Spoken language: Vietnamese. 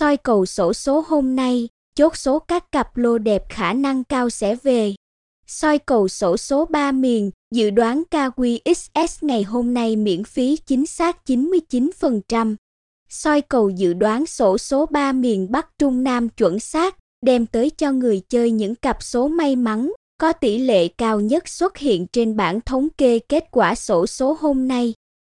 soi cầu sổ số hôm nay, chốt số các cặp lô đẹp khả năng cao sẽ về. Soi cầu sổ số 3 miền, dự đoán KQXS ngày hôm nay miễn phí chính xác 99%. Soi cầu dự đoán sổ số 3 miền Bắc Trung Nam chuẩn xác, đem tới cho người chơi những cặp số may mắn, có tỷ lệ cao nhất xuất hiện trên bảng thống kê kết quả sổ số hôm nay.